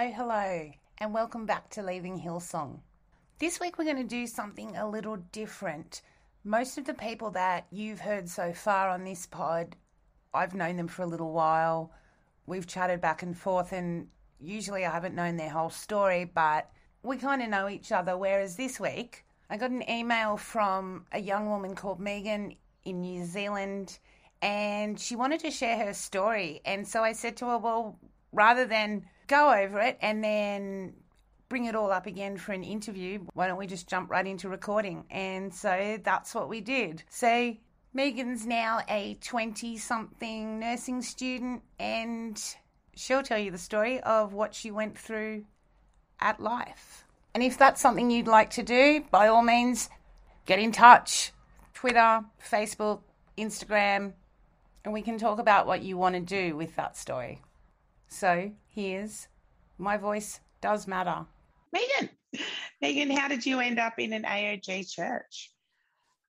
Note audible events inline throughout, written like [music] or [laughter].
Hello, hello, and welcome back to Leaving Hillsong. This week we're going to do something a little different. Most of the people that you've heard so far on this pod, I've known them for a little while. We've chatted back and forth, and usually I haven't known their whole story, but we kind of know each other. Whereas this week, I got an email from a young woman called Megan in New Zealand, and she wanted to share her story. And so I said to her, Well, rather than go over it and then bring it all up again for an interview, why don't we just jump right into recording? And so that's what we did. So Megan's now a 20 something nursing student and she'll tell you the story of what she went through at life. And if that's something you'd like to do, by all means, get in touch. Twitter, Facebook, Instagram, and we can talk about what you want to do with that story. So here's My Voice Does Matter. Megan, [laughs] Megan, how did you end up in an AOG church?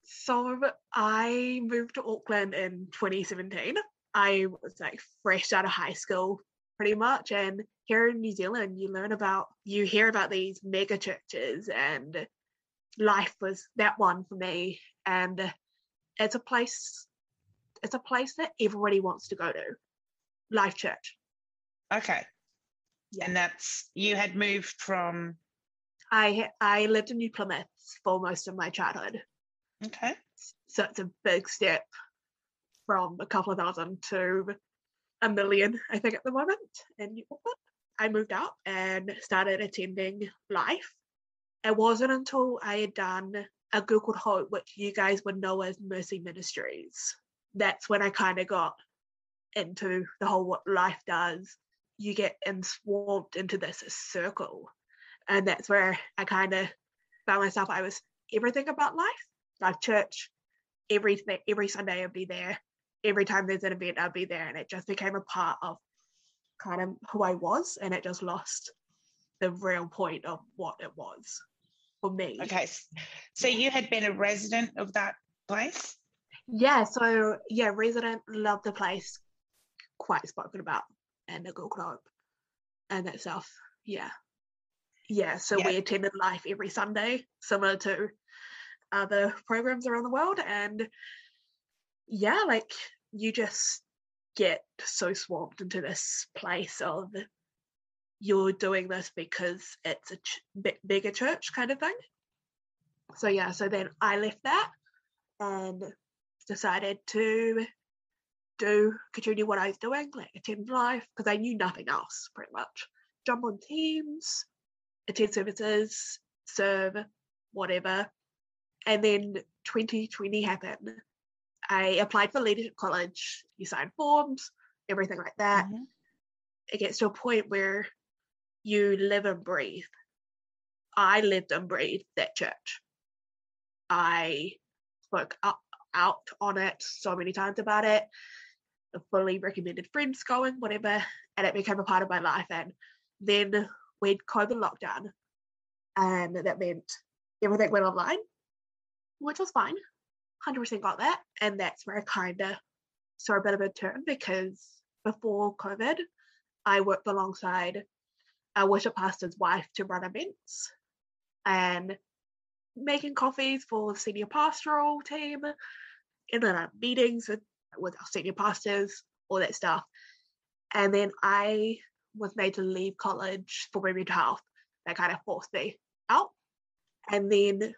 So I moved to Auckland in 2017. I was like fresh out of high school, pretty much. And here in New Zealand, you learn about, you hear about these mega churches, and life was that one for me. And it's a place, it's a place that everybody wants to go to. Life Church. Okay. Yeah. And that's, you had moved from, I I lived in New Plymouth for most of my childhood, okay. so it's a big step from a couple of thousand to a million, I think, at the moment in New Auckland. I moved out and started attending Life. It wasn't until I had done a called Hope, which you guys would know as Mercy Ministries. That's when I kind of got into the whole what life does. You get enswamped into this circle. And that's where I kind of found myself. I was everything about life, like church, everything, every Sunday I'd be there. Every time there's an event, I'd be there. And it just became a part of kind of who I was. And it just lost the real point of what it was for me. Okay. So you had been a resident of that place? Yeah, so yeah, resident loved the place, quite spoken about, and the Google Club and that stuff. Yeah. Yeah, so we attended life every Sunday, similar to other programs around the world. And yeah, like you just get so swamped into this place of you're doing this because it's a ch- big, bigger church kind of thing. So yeah, so then I left that and decided to do continue what I was doing, like attend life, because I knew nothing else pretty much. Jump on teams, attend services, serve, whatever. And then 2020 happened. I applied for leadership college, you sign forms, everything like that. Mhm. It gets to a point where you live and breathe. I lived and breathed that church. I spoke up, out on it so many times about it. I fully recommended friends going, whatever, and it became a part of my life. And then when COVID lockdown, and that meant everything went online, which was fine. 100% got that. And that's where I kind of saw a bit of a turn because before COVID, I worked alongside a worship pastor's wife to run events and making coffees for the senior pastoral team, and out meetings with, with our senior pastors, all that stuff. And then I was made to leave college for my mental health. That kind of forced me out. And then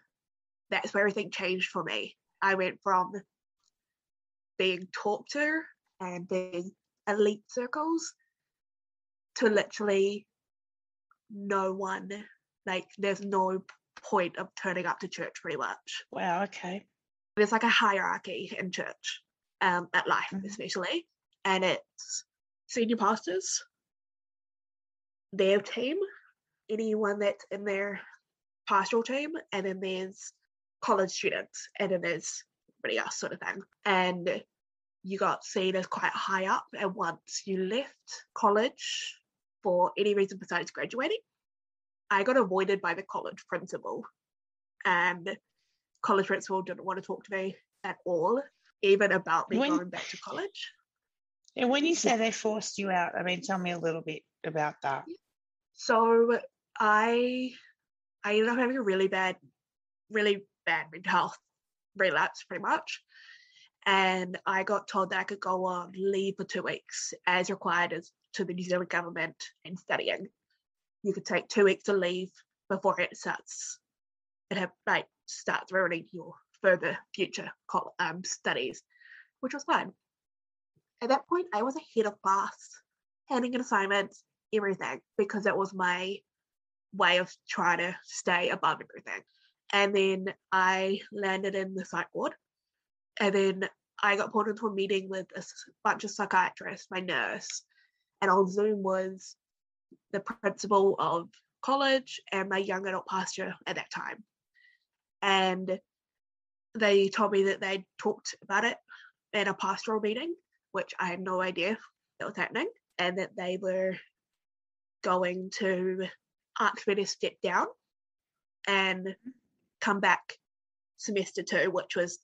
that's where everything changed for me. I went from being talked to and being elite circles to literally no one like there's no point of turning up to church pretty much Wow. Okay. there's like a hierarchy in church um at life Mhm. especially and it's senior pastors their team anyone that's in their pastoral team and then there's college students and then there's everybody else sort of thing. And you got seen as quite high up and once you left college for any reason besides graduating i got avoided by the college principal. And college principal didn't want to talk to me at all even about me When- going back to college And when you say they forced you out, I mean, tell me a little bit about that. So I I ended up having a really bad, really bad mental health relapse pretty much. And I got told that I could go on leave for two weeks as required as to the New Zealand government in studying. You could take two weeks to leave before it starts it have like starts ruining your further future um studies, which was fine. At that point I was ahead of class, handing in assignments, everything because that was my way of trying to stay above everything. And then I landed in the psych ward. And then I got pulled into a meeting with a bunch of psychiatrists, my nurse, and on Zoom was the principal of college and my young adult pastor at that time. And they told me that they'd talked about it in a pastoral meeting, which I had no idea that was happening, and that they were going to ask me to step down and come back semester two, which was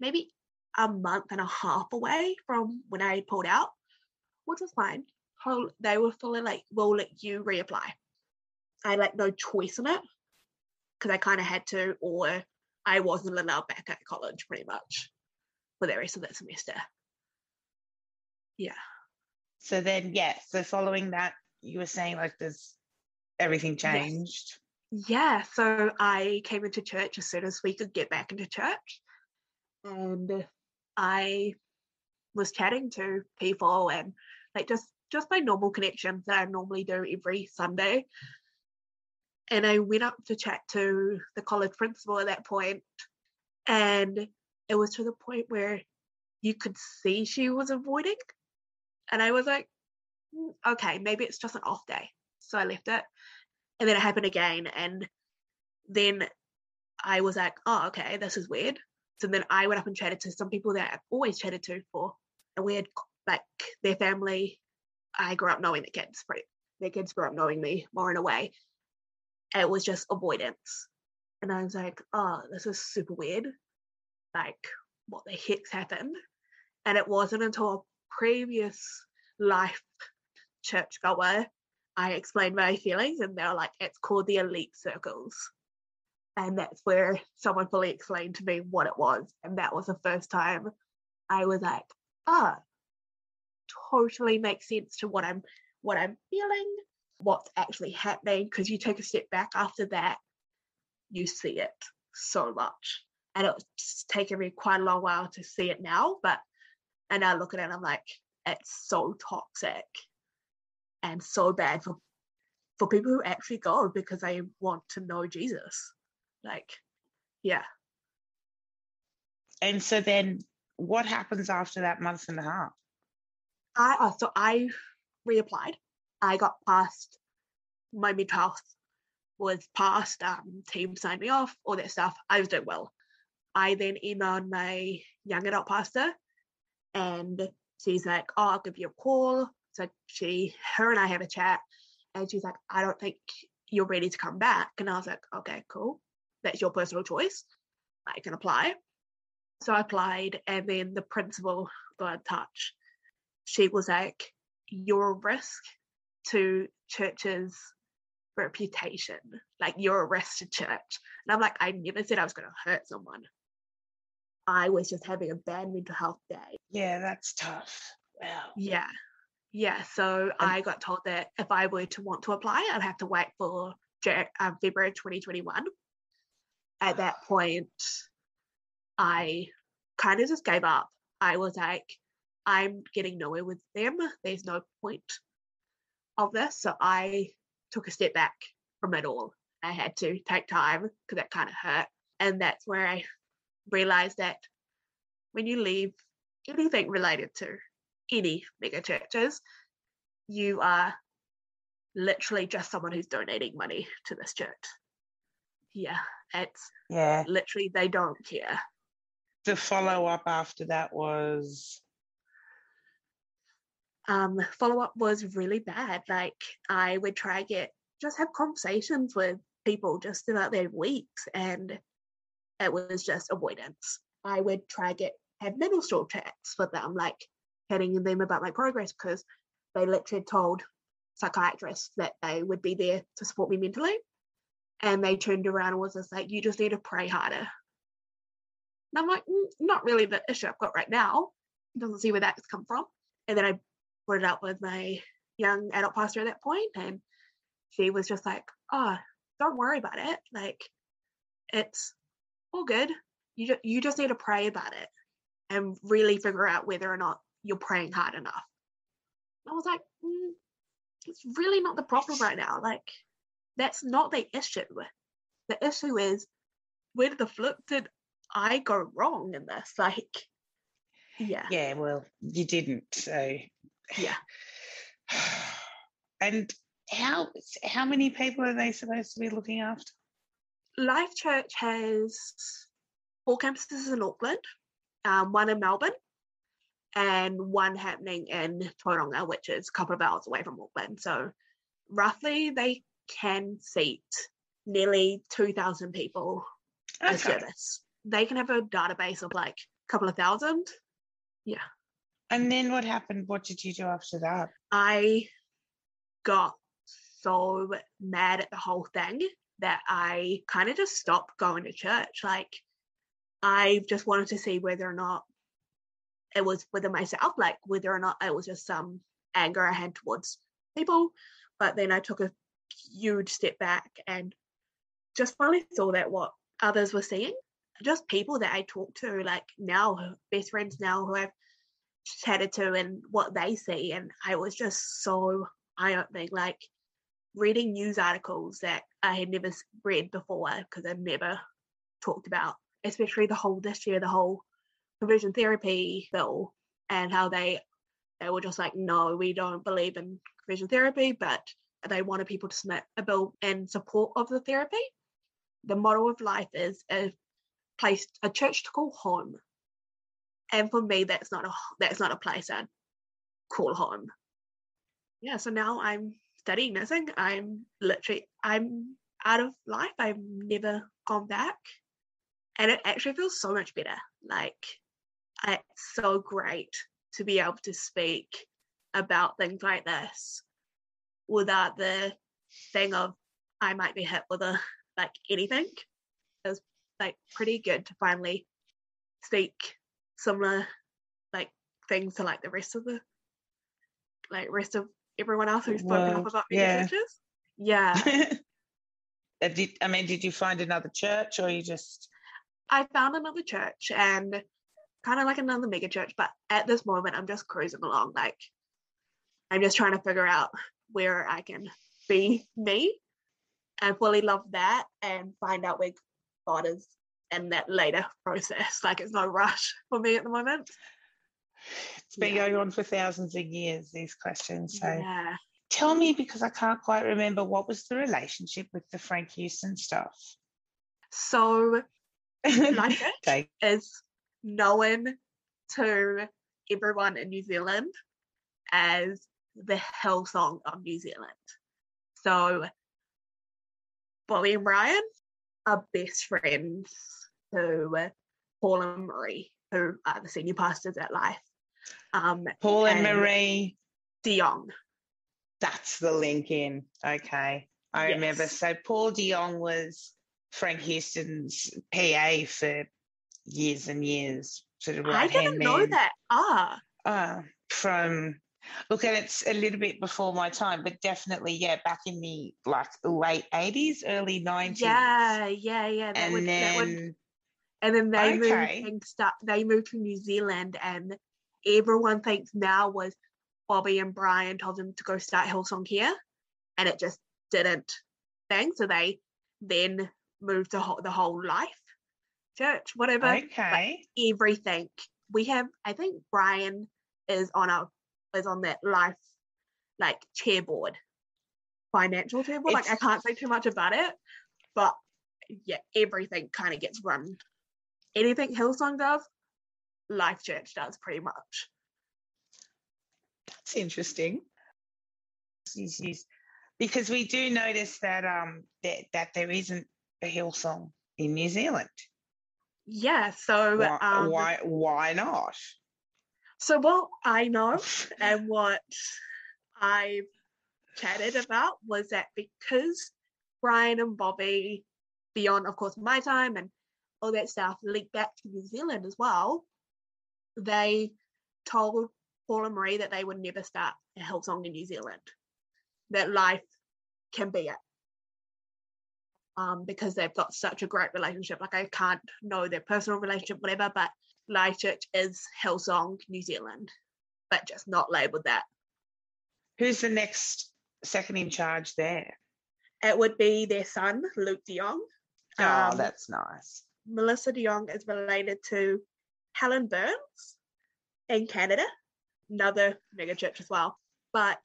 maybe a month and a half away from when I pulled out, which was fine. They were fully like, we'll let you reapply. I had like no choice in it because I kind of had to, or I wasn't allowed back at college pretty much for the rest of that semester. Yeah. So then, yeah. So following that, you were saying like there's everything changed. Yeah, so I came into church as soon as we could get back into church. And I was chatting to people and like just just my normal connections that I normally do every Sunday. And I went up to chat to the college principal at that point, and it was to the point where you could see she was avoiding. And I was like, "Mm, okay, maybe it's just an off day. So I left it and then it happened again and then i was like oh okay this is weird so then i went up and chatted to some people that i've always chatted to for a weird like their family i grew up knowing the kids pretty their kids grew up knowing me more in a way it was just avoidance and i was like oh this is super weird like what the heck's happened and it wasn't until a previous life church churchgoer I explained my feelings, and they were like, it's called the elite circles. And that's where someone fully explained to me what it was. And that was the first time I was like, ah, totally makes sense to what I'm what I'm feeling, what's actually happening. Because you take a step back after that, you see it so much. And it's taken me quite a long while to see it now, but and I look at it and I'm like, it's so toxic and so bad for for people who actually go because they want to know Jesus. Like, yeah. And so then what happens after that month and a half? I uh, so I reapplied. I got past my mental health was passed. Um, team signed me off, all that stuff. I was doing well. I then emailed my young adult pastor, and she's like, "Oh, I'll give you a call." So she, her, and I have a chat, and she's like, "I don't think you're ready to come back." And I was like, "Okay, cool. That's your personal choice. I can apply." So I applied, and then the principal got in touch. She was like, "You're a risk to churches reputation. Like you're a arrested church. And I'm like, I never said I was going to hurt someone. I was just having a bad mental health day. Yeah, that's tough. Wow. Yeah. Yeah. So and- I got told that if I were to want to apply, I'd have to wait for um, February 2021. At that point, I kind of just gave up. I was like, I'm getting nowhere with them. There's no point of this. So I took a step back from it all. I had to take time because that kind of hurt. And that's where I realized that when you leave anything related to any mega churches, you are literally just someone who's donating money to this church. Yeah, it's yeah, literally they don't care. The follow up after that was um, follow up was really bad. Like I would try get just have conversations with people just about their weeks, and it was just avoidance. I would try get have mental chats with them, like telling them about my progress because they literally told psychiatrists that they would be there to support me mentally. And they turned around and was just like, you just need to pray harder. And I'm like, mm, not really the issue I've got right now. Doesn't see where that's come from. And then I brought it up with my young adult pastor at that point, and she was just like, "Oh, don't worry about it. Like, it's all good. You just, you just need to pray about it and really figure out whether or not you're praying hard enough." I was like, mm, "It's really not the problem right now. Like, that's not the issue. The issue is where the flip did I go wrong in this? Like, yeah, yeah. Well, you didn't. So yeah. [sighs] And how how many people are they supposed to be looking after? Life Church has four campuses in Auckland, um, one in Melbourne, and one happening in Tauranga, which is a couple of hours away from Auckland. So roughly they can seat nearly 2,000 people okay. a service. They can have a database of like a couple of thousand. Yeah. And then what happened? What did you do after that? I got so mad at the whole thing that I kind of just stopped going to church. Like, I just wanted to see whether or not it was within myself, like whether or not it was just some anger I had towards people. But then I took a huge step back and just finally saw that what others were seeing, just people that I talk to, like now, best friends now who I've chatted to and what they see. And I was just so eye opening, like reading news articles that I had never read before because I've never talked about, especially the whole this year, the whole conversion therapy bill and how they they were just like, no, we don't believe in conversion therapy, but they wanted people to submit a bill in support of the therapy. The model of life is a place, a church to call home, and for me that's not a that's not a place I'd call home. Yeah, so now I'm studying nursing. I'm literally I'm out of life. I've never gone back. And it actually feels so much better. Like it's so great to be able to speak about things like this without the thing of I might be hit with a like anything. It was like pretty good to finally speak similar like things to like the rest of the like rest of everyone else who's spoken Well, up about yeah. churches. Yeah. [laughs] Uh, did, I mean, did you find another church or you just I found another church and kind of like another mega church, but at this moment I'm just cruising along. Like I'm just trying to figure out where I can be me and fully love that and find out where God is in that later [laughs] process. Like it's no rush for me at the moment. it's been Yeah. going on for thousands of years, these questions. So Yeah. tell me because I can't quite remember what was the relationship with the Frank Houston stuff. So Like? [laughs] Okay. is known to everyone in New Zealand as the Hillsong of New Zealand. So Bobby and Brian are best friends to Paul and Maree, who are the senior pastors at Life. Um, Paul and and- Maree, De Jong. that's the link in. Okay. I remember. So Paul de Jong was Frank Houston's PA for years and years, sort of I right didn't hand know man. that. Ah, Uh, from look, and it's a little bit before my time, but definitely, yeah, back in the like late eighties, early nineties. yeah, yeah, yeah. That and would, that would then and then they Okay. moved and start, they moved to New Zealand and everyone thinks now was Bobby and Brian told them to go start Hillsong here and it just didn't thing so they then moved to the whole life church whatever okay, everything we have I think Brian is on our is on that life like chair board financial chair board like I can't say too much about it but yeah everything kind of gets run anything Hillsong does Life Church does pretty much that's interesting. Yes, yes. Because we do notice that um that, that there isn't a Hillsong in New Zealand. yeah so Why, um why why not? So what I know [laughs] and what I've chatted about was that because Brian and Bobby, beyond of course my time and all that stuff, linked back to New Zealand as well, they told Paul and Maree that they would never start a Hillsong in New Zealand. That life can be it. Um, because they've got such a great relationship. Like I can't know their personal relationship, whatever, but Life Church is Hillsong New Zealand, but just not labelled that. Who's the next second in charge there? It would be their son, Luke De Jong. Oh, Um, that's nice. Melissa De Jong is related to Helen Burns in Canada, another mega church as well. But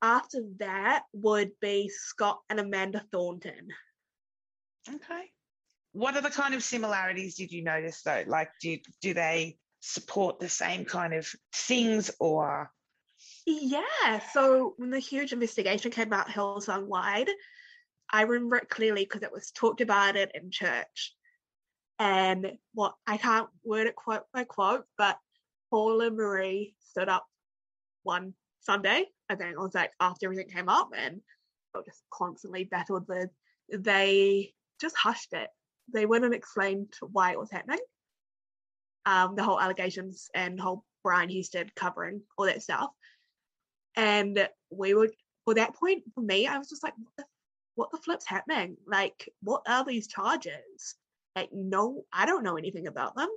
after that would be Scott and Amanda Thornton. Okay. What are the kind of similarities did you notice though? Like, do do they support the same kind of things, or Yeah, so when the huge investigation came out Hillsong wide, I remember it clearly because it was talked about it in church. And what I can't word it quote by quote, but Paul and Maree stood up one Sunday, I think it was like after everything came up and just constantly battled with they just hushed it. They wouldn't explain why it was happening. Um, the whole allegations and whole Brian Houston covering all that stuff. And we would, for that point, for me, I was just like, what the, what the flip's happening? Like, what are these charges? Like, no, I don't know anything about them.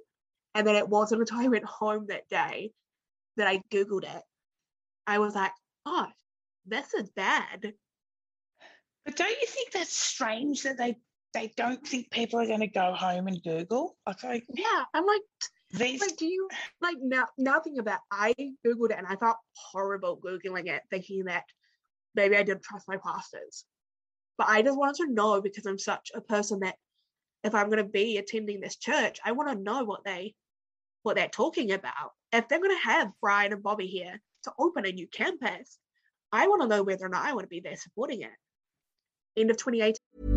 And then it wasn't until I went [laughs] home that day that I Googled it. I was like, oh, this is bad. but don't you think that's strange that they they don't think people are going to go home and Google? Like, Yeah, I'm like, these like, do you like now? Now thinking about, I googled it and I felt horrible googling it, thinking that maybe I didn't trust my pastors. But I just wanted to know because I'm such a person that if I'm going to be attending this church, I want to know what they what they're talking about. If they're going to have Brian and Bobby here to open a new campus, I want to know whether or not I want to be there supporting it. End of 2018.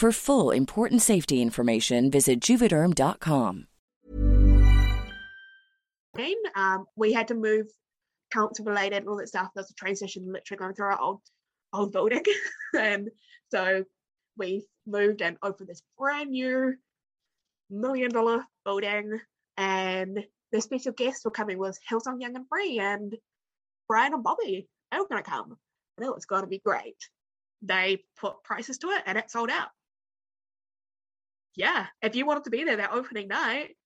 For full important safety information, visit juvederm.com. Um, we had to move council related and all that stuff. There's a train station literally going through our old old building. and [laughs] so we moved and opened this brand new million dollar building and the special guests were coming was Hillsong Young and Free and Brian and Bobby. They were gonna come. And it was gonna be great. They put prices to it and it sold out yeah, if you wanted to be there that opening night,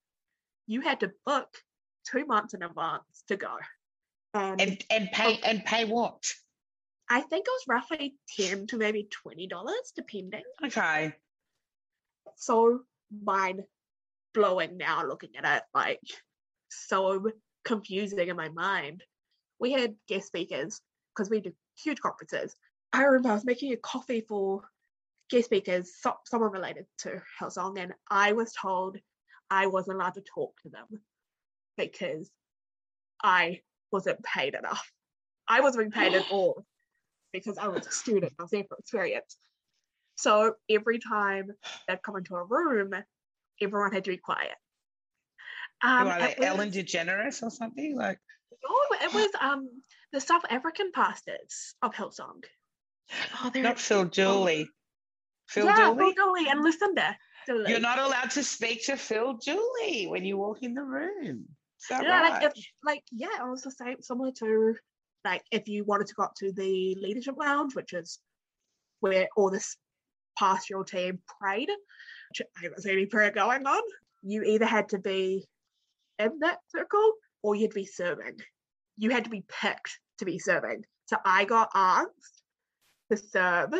you had to book two months in advance to go. And and, and pay and pay what? I think it was roughly ten to maybe twenty dollars, depending. Okay. So mind blowing now looking at it, like so confusing in my mind. We had guest speakers because we do huge conferences. I remember I was making a coffee for guest speakers, so, someone related to Hillsong, and I was told I wasn't allowed to talk to them because I wasn't paid enough. I wasn't being paid at [gasps] all because I was a student. I was there for experience. So every time they'd come into a room, everyone had to be quiet. Um, like was, Ellen DeGeneres or something like. No, it was um the South African pastors of Hillsong. Oh, not Phil Dooley. Phil yeah, Dooley? Phil Dooley and Lucinda. Dooley. You're not allowed to speak to Phil Dooley when you walk in the room. yeah, right? like, if, like yeah, it was the same, similar to like if you wanted to go up to the leadership lounge, which is where all this pastoral team prayed, which I haven't seen any prayer going on. You either had to be in that circle or you'd be serving. You had to be picked to be serving. So I got asked to serve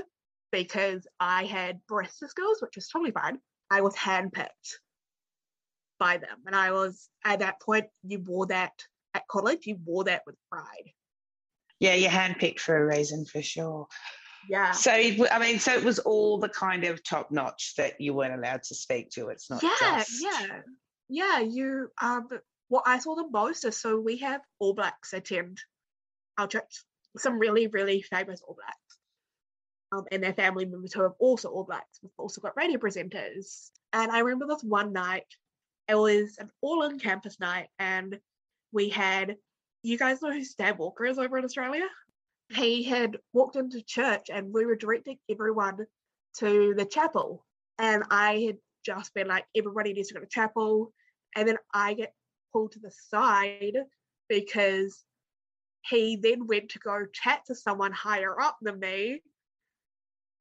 because I had barista skills, which is totally fine. I was handpicked by them. And I was, at that point, you wore that at college, you wore that with pride. Yeah, you're handpicked for a reason for sure. Yeah. So, I mean, so it was all the kind of top notch that you weren't allowed to speak to. It's not yeah, just... Yeah, yeah. You, um, what I saw the most is so we have All Blacks attend our church, some really, really famous All Blacks um, and their family members who are also All Blacks. We've also got radio presenters. And I remember this one night, it was an all in campus night, and we had, you guys know who Stan Walker is over in Australia? He had walked into church and we were directing everyone to the chapel. And I had just been like, everybody needs to go to chapel. And then I get pulled to the side because he then went to go chat to someone higher up than me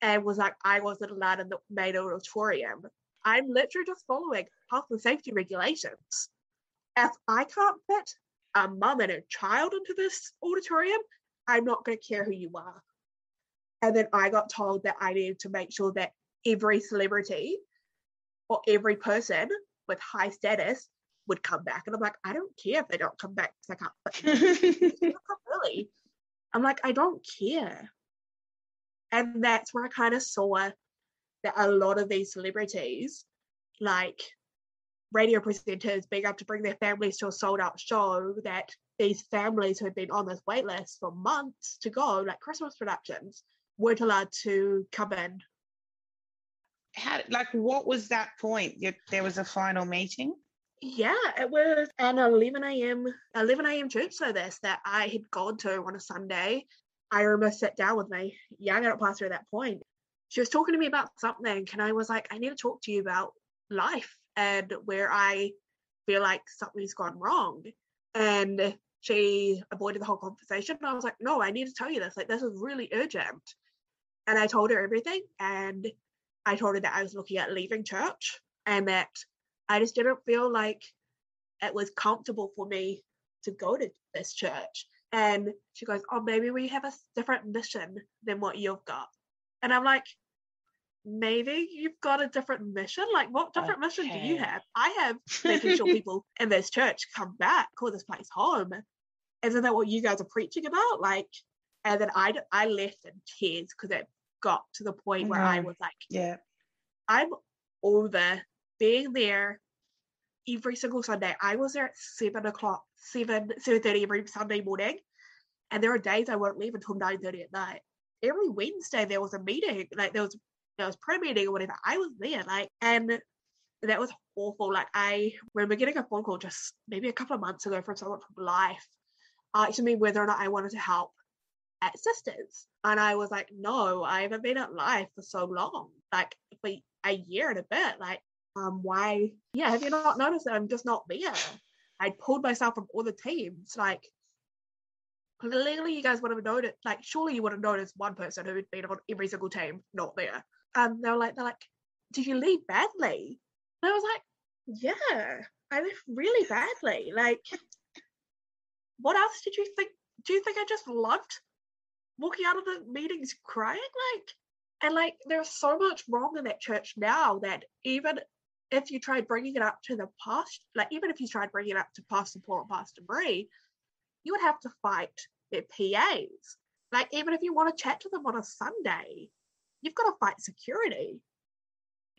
and was like, I wasn't allowed in the main auditorium. I'm literally just following health and safety regulations. If I can't fit a mum and a child into this auditorium, I'm not going to care who you are. And then I got told that I needed to make sure that every celebrity or every person with high status would come back. And I'm like, I don't care if they don't come back because I can't fit. [laughs] really. I'm like, I don't care. And that's where I kind of saw that a lot of these celebrities, like radio presenters being able to bring their families to a sold out show, that these families who had been on this wait list for months to go, like Christmas productions, weren't allowed to come in. How, like, what was that point? There was a final meeting? Yeah, it was an 11 a.m. 11 a.m. church service that I had gone to on a Sunday. I remember sat down with my young adult pastor at that point. She was talking to me about something, and I was like, I need to talk to you about life and where I feel like something's gone wrong. And she avoided the whole conversation. And I was like, no, I need to tell you this. Like, this is really urgent. And I told her everything. And I told her that I was looking at leaving church and that I just didn't feel like it was comfortable for me to go to this church. And she goes, Oh, maybe we have a different mission than what you've got. And I'm like, Maybe you've got a different mission. Like, what different okay. mission do you have? I have [laughs] making sure people in this church come back, call this place home. Isn't that what you guys are preaching about? Like, and then I, I left in tears because it got to the point where I was like, Yeah, I'm over being there every single Sunday. I was there at seven o'clock, seven, seven thirty every Sunday morning. And there are days I won't leave until nine thirty at night. Every Wednesday there was a meeting, like there was there was prayer meeting or whatever. I was there, like and that was awful. Like I remember getting a phone call just maybe a couple of months ago from someone from Life asking me whether or not I wanted to help at Sisters. And I was like, no, I haven't been at Life for so long, like for a year and a bit. Like, um, why? Yeah, have you not noticed that I'm just not there? I pulled myself from all the teams. Like, clearly, you guys would have noticed. Like, surely you would have noticed one person who had been on every single team not there. And they were like, they're like, did you leave badly? And I was like, yeah, I left really badly. Like, what else did you think? Do you think I just loved walking out of the meetings crying? Like, and like, there's so much wrong in that church now that even if you tried bringing it up to the past, like even if you tried bringing it up to Pastor Paul and Pastor you would have to fight their PAs. Like even if you want to chat to them on a Sunday, you've got to fight security.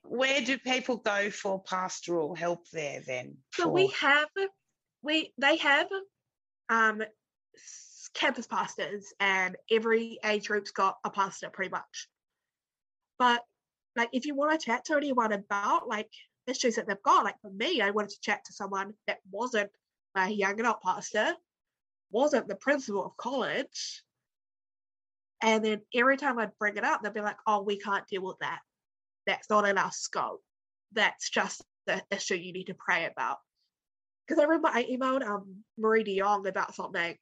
Where do people go for pastoral help there then? So we have we they have um campus pastors and every age group's got a pastor pretty much. But like if you want to chat to anyone about like issues that they've got, like for me, I wanted to chat to someone that wasn't a young adult pastor, wasn't the principal of college. And then every time I'd bring it up, they'd be like, oh, we can't deal with that. That's not in our scope. That's just the issue you need to pray about. Because I remember I emailed um, Maree de Jong about something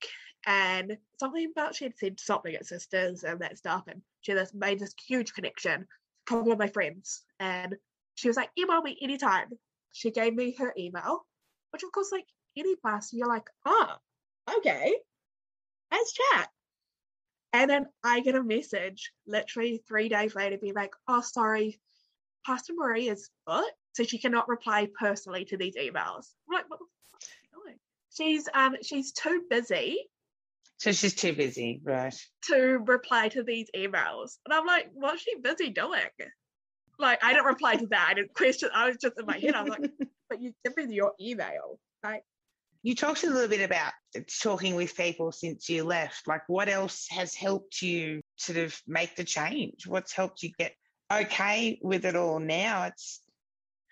and something about she had said something at Sisters and that stuff. And she just made this huge connection. A couple of my friends. And she was like, email me anytime. She gave me her email, which of course, like any pastor, you're like, oh, okay, let's chat. And then I get a message literally three days later being like, oh, sorry, Pastor Maree is booked, so she cannot reply personally to these emails. I'm like, what the fuck is she doing? She's um she's too busy. So she's too busy, right? To reply to these emails. And I'm like, what's she busy doing? Like I didn't reply to that. I didn't question. I was just in my head. I was like, [laughs] but you give me your email. Like you talked a little bit about talking with people since you left. Like what else has helped you sort of make the change? What's helped you get okay with it all now? It's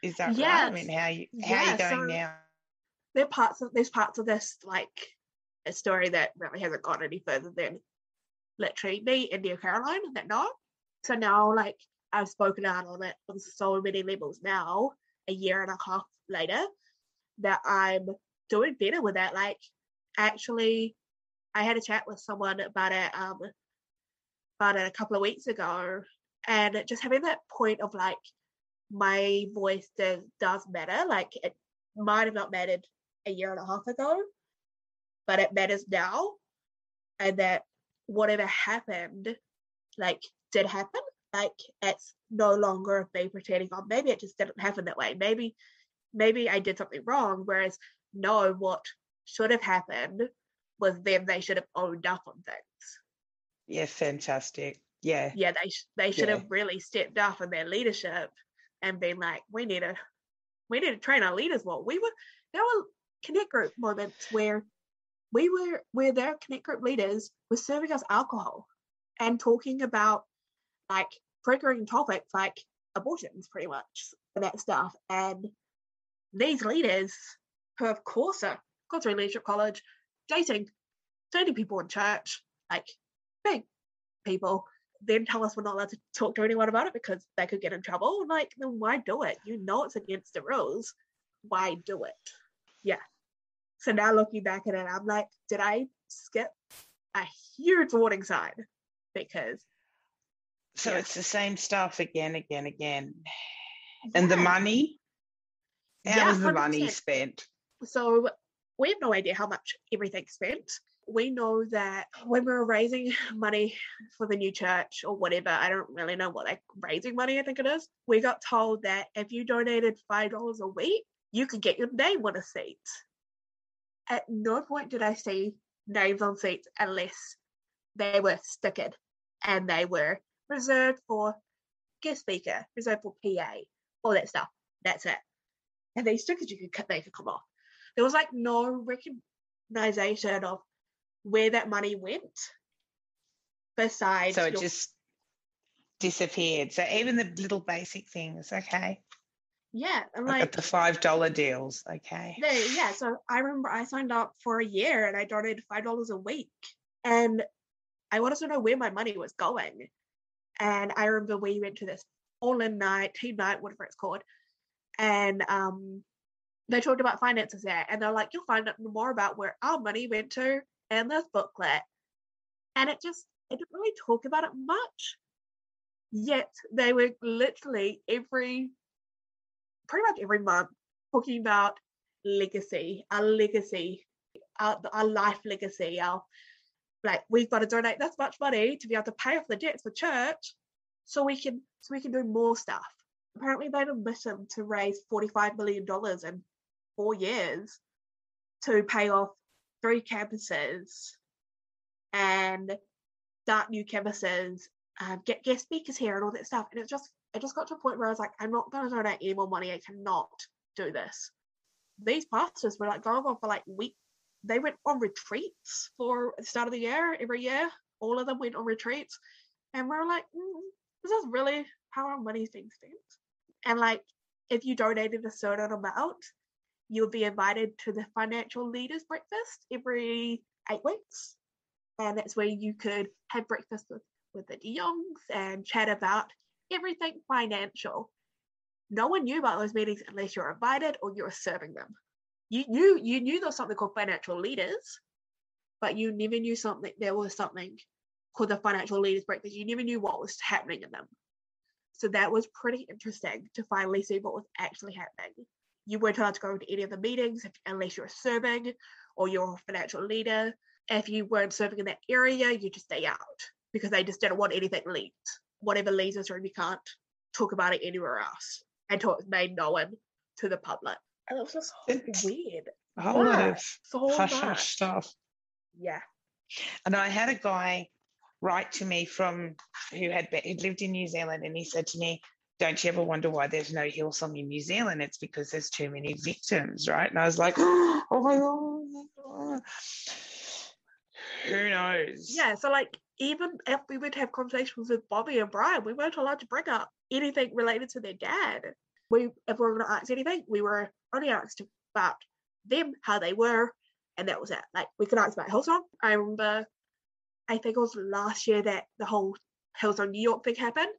is that yes. right? I mean how you how yeah, are you going so now? There are parts of there's parts of this like a story that really hasn't gone any further than literally me, and India Caroline, and that know. So now like I've spoken out on it on so many levels now, a year and a half later, that I'm doing better with that. Like, actually, I had a chat with someone about it, um, about it a couple of weeks ago, and just having that point of like, my voice does does matter. Like, it might have not mattered a year and a half ago, but it matters now, and that whatever happened, like, did happen like it's no longer me pretending oh maybe it just didn't happen that way. Maybe maybe i did something wrong whereas no what should have happened was them they should have owned up on things. Yeah fantastic. Yeah. Yeah they they should yeah. have really stepped up in their leadership and been like we need to we need to train our leaders well we were there were connect group moments where we were where their connect group leaders were serving us alcohol and talking about like triggering topics like abortions pretty much and that stuff. And these leaders who of course are gone through leadership college, dating, dating people in church, like big people, then tell us we're not allowed to talk to anyone about it because they could get in trouble. Like, then why do it? You know it's against the rules. Why do it? Yeah. So now looking back at it, I'm like, did I skip a huge warning sign? Because So Yeah. it's the same stuff again, again, again. And the money? How Yeah, was the money 100%. spent? So we have no idea how much everything's spent. We know that when we were raising [laughs] money for the new church or whatever, I don't really know what they're raising money, I think it is. We got told that if you donated $5 a week, you could get your name on a seat. At no point did I see names on seats unless they were stickered and they were reserved for guest speaker, reserved for PA, all that stuff. That's it. And these stickers you could cut, they could come off there was like no recognition of where that money went besides So it your- just disappeared. So even the little basic things, okay. yeah and Like like the five dollar deals, okay. they, yeah so i remember i signed up for a year and i donated five dollars a week and i wanted to know where my money was going and i remember we went to this all in night team night whatever it's called and um they talked about finances there and they're like you'll find out more about where our money went to in this booklet. And it just it didn't really talk about it much yet they were literally every pretty much every month talking about legacy our legacy our, our life legacy our like we've got to donate this much money to be able to pay off the debts for church so we can so we can do more stuff. Apparently they had a mission to raise 45 million dollars in four years to pay off three campuses and start new campuses um, get guest speakers here and all that stuff. And it just it just got to a point where I was like I'm not going to donate any more money. I cannot do this. These pastors were like going on for like week they went on retreats for the start of the year every year all of them went on retreats. And we are like mm, is really how our money's being spent and like if you donated a certain amount you would be invited to the financial leaders breakfast every eight weeks. And that's where you could have breakfast with with the de and chat about everything financial. No one knew about those meetings unless you're invited or you're serving them you knew you knew there was something called financial leaders but you never knew something there was something called the financial leaders breakfast you never knew what was happening in them. So that was pretty interesting to finally see what was actually happening. You weren't allowed to go to any of the meetings if, unless you're serving or you're a financial leader. If you weren't serving in that area you just stay out because they just didn't want anything leaked. Whatever leaves this room you can't talk about it anywhere else. Until it's made known to the public and it was just It's weird A whole lot Yeah, of so hush much. hush stuff. yeah And I had a guy write to me from who had been, who'd lived in New Zealand, and he said to me, "Don't you ever wonder why there's no Hillsong in New Zealand? It's because there's too many victims, right?" And I was like, [gasps] "Oh my god, who knows?" Yeah, so like even if we would have conversations with Bobbie and Brian, we weren't allowed to bring up anything related to their dad. We if we were gonna ask anything, we were only asked about them, how they were, and that was it. Like we could ask about Hillsong. I remember I think it was last year that the whole Hillsong New York thing happened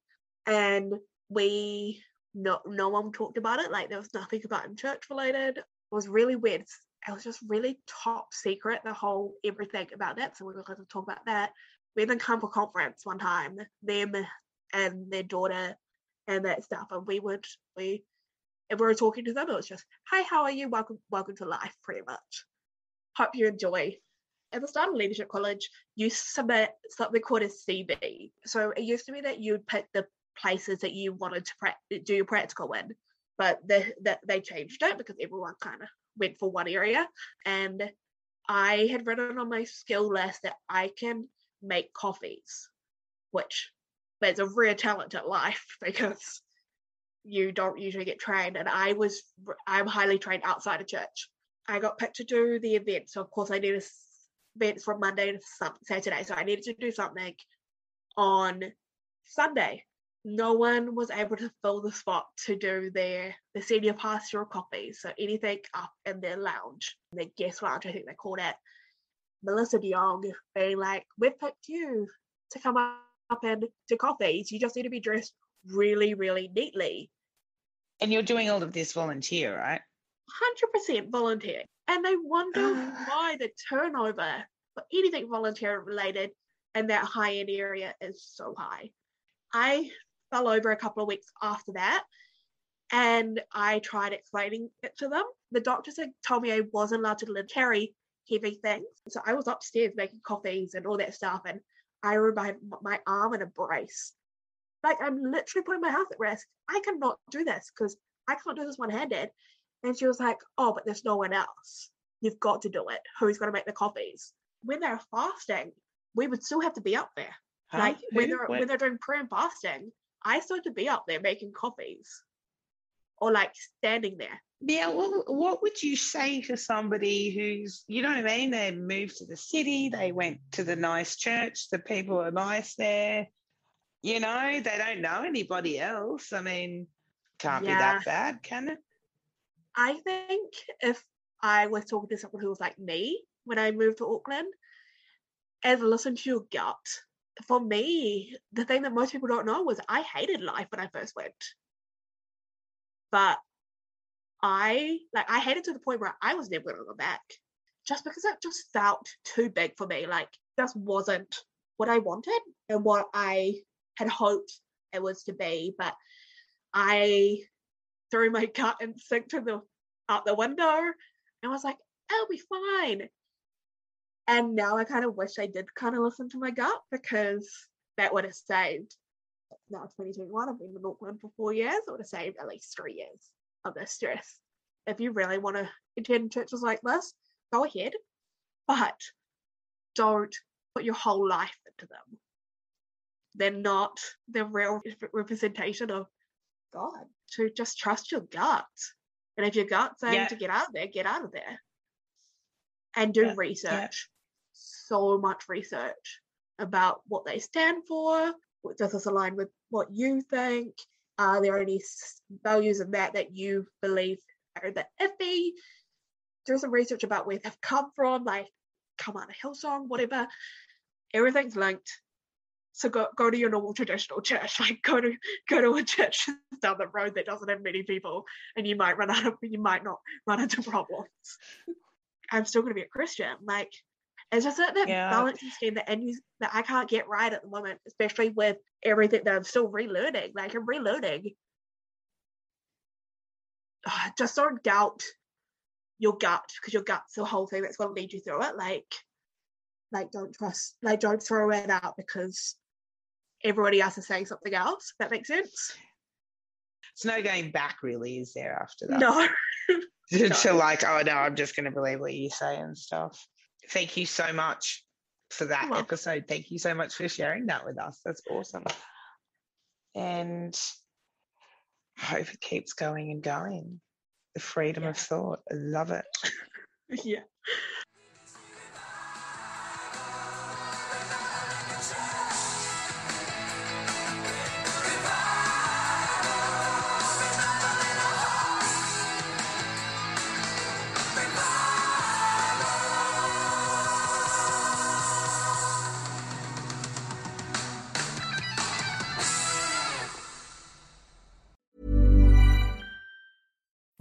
and we no no one talked about it. Like there was nothing about it church related. It was really weird. It was just really top secret, the whole everything about that. So we were going to talk about that. We even come for conference one time, them and their daughter and that stuff. And we would we if we were talking to them, it was just, Hi, how are you? Welcome welcome to life, pretty much. Hope you enjoy. At the start of leadership college, you submit something called a CV. So it used to be that you'd pick the places that you wanted to prac- do your practical in, but the, the, they changed it because everyone kind of went for one area. And I had written on my skill list that I can make coffees, which there's a rare talent at life [laughs] because you don't usually get trained. And I was, I'm highly trained outside of church. I got picked to do the event, so of course I need a events from Monday to Saturday, so I needed to do something on Sunday. No one was able to fill the spot to do their the senior pastoral coffee. So anything up in their lounge, their guest lounge, I think they called it. Melissa de Jong being like, "We've picked you to come up and to coffees. You just need to be dressed really, really neatly." And you're doing all of this volunteer, right? Hundred percent volunteer, and they wonder [sighs] why the turnover for anything volunteer related in that high end area is so high. I fell over a couple of weeks after that and I tried explaining it to them. The doctors had told me I wasn't allowed to carry heavy things. So I was upstairs making coffees and all that stuff. And I remember my arm in a brace. Like I'm literally putting my health at risk. I cannot do this because I can't do this one handed. And she was like, Oh, but there's no one else. You've got to do it. Who's going to make the coffees? When they're fasting, we would still have to be up there. Huh? Like when they're What? when they're doing prayer and fasting, I still have to be up there making coffees. Or like standing there. Yeah, well, what would you say to somebody who's, you know what I mean? They moved to the city, they went to the nice church, the people are nice there. You know, they don't know anybody else. I mean, can't be that bad, can it? I think if I was talking to someone who was like me when I moved to Auckland and listen to your gut, for me, the thing that most people don't know was I hated life when I first went. But I like I hated to the point where I was never gonna go back. Just because it just felt too big for me. Like just wasn't what I wanted and what I had hoped it was to be. But I threw my gut instinct to the out the window and was like, I'll be fine. And now I kind of wish I did kind of listen to my gut because that would have saved now 2021. I've been in Auckland for four years. It would have saved at least three years of this stress. If you really want to attend churches like this, go ahead, but don't put your whole life into them. They're not the real representation of God. To just trust your gut. And if your gut's saying Yeah. to get out of there, get out of there. And do Yeah, yeah. research. So much research about what they stand for. Does this align with what you think? Are there any values in that that you believe are the iffy? Do some research about where they've come from, like come out of Hillsong, whatever. Everything's linked. So go go to your normal traditional church. [laughs] Like go to go to a church [laughs] down the road that doesn't have many people, and you might run out of you might not run into [laughs] problems. I'm still going to be a Christian. Like it's just that, that Yeah. balancing scheme that and that I can't get right at the moment, especially with everything that I'm still relearning. Like I'm relearning. Ah, Just don't doubt your gut because your gut's the whole thing that's going to lead you through it. Like, like don't trust, like don't throw it out because everybody else is saying something else. If that makes sense. It's no going back, really, is there after that? No. [laughs] to, to like, oh no, I'm just going to believe what you say and stuff. Thank you so much for that You're episode. Thank you so much for sharing that with us. That's awesome. And I hope it keeps going and going. The freedom of thought. I love it. [laughs] yeah.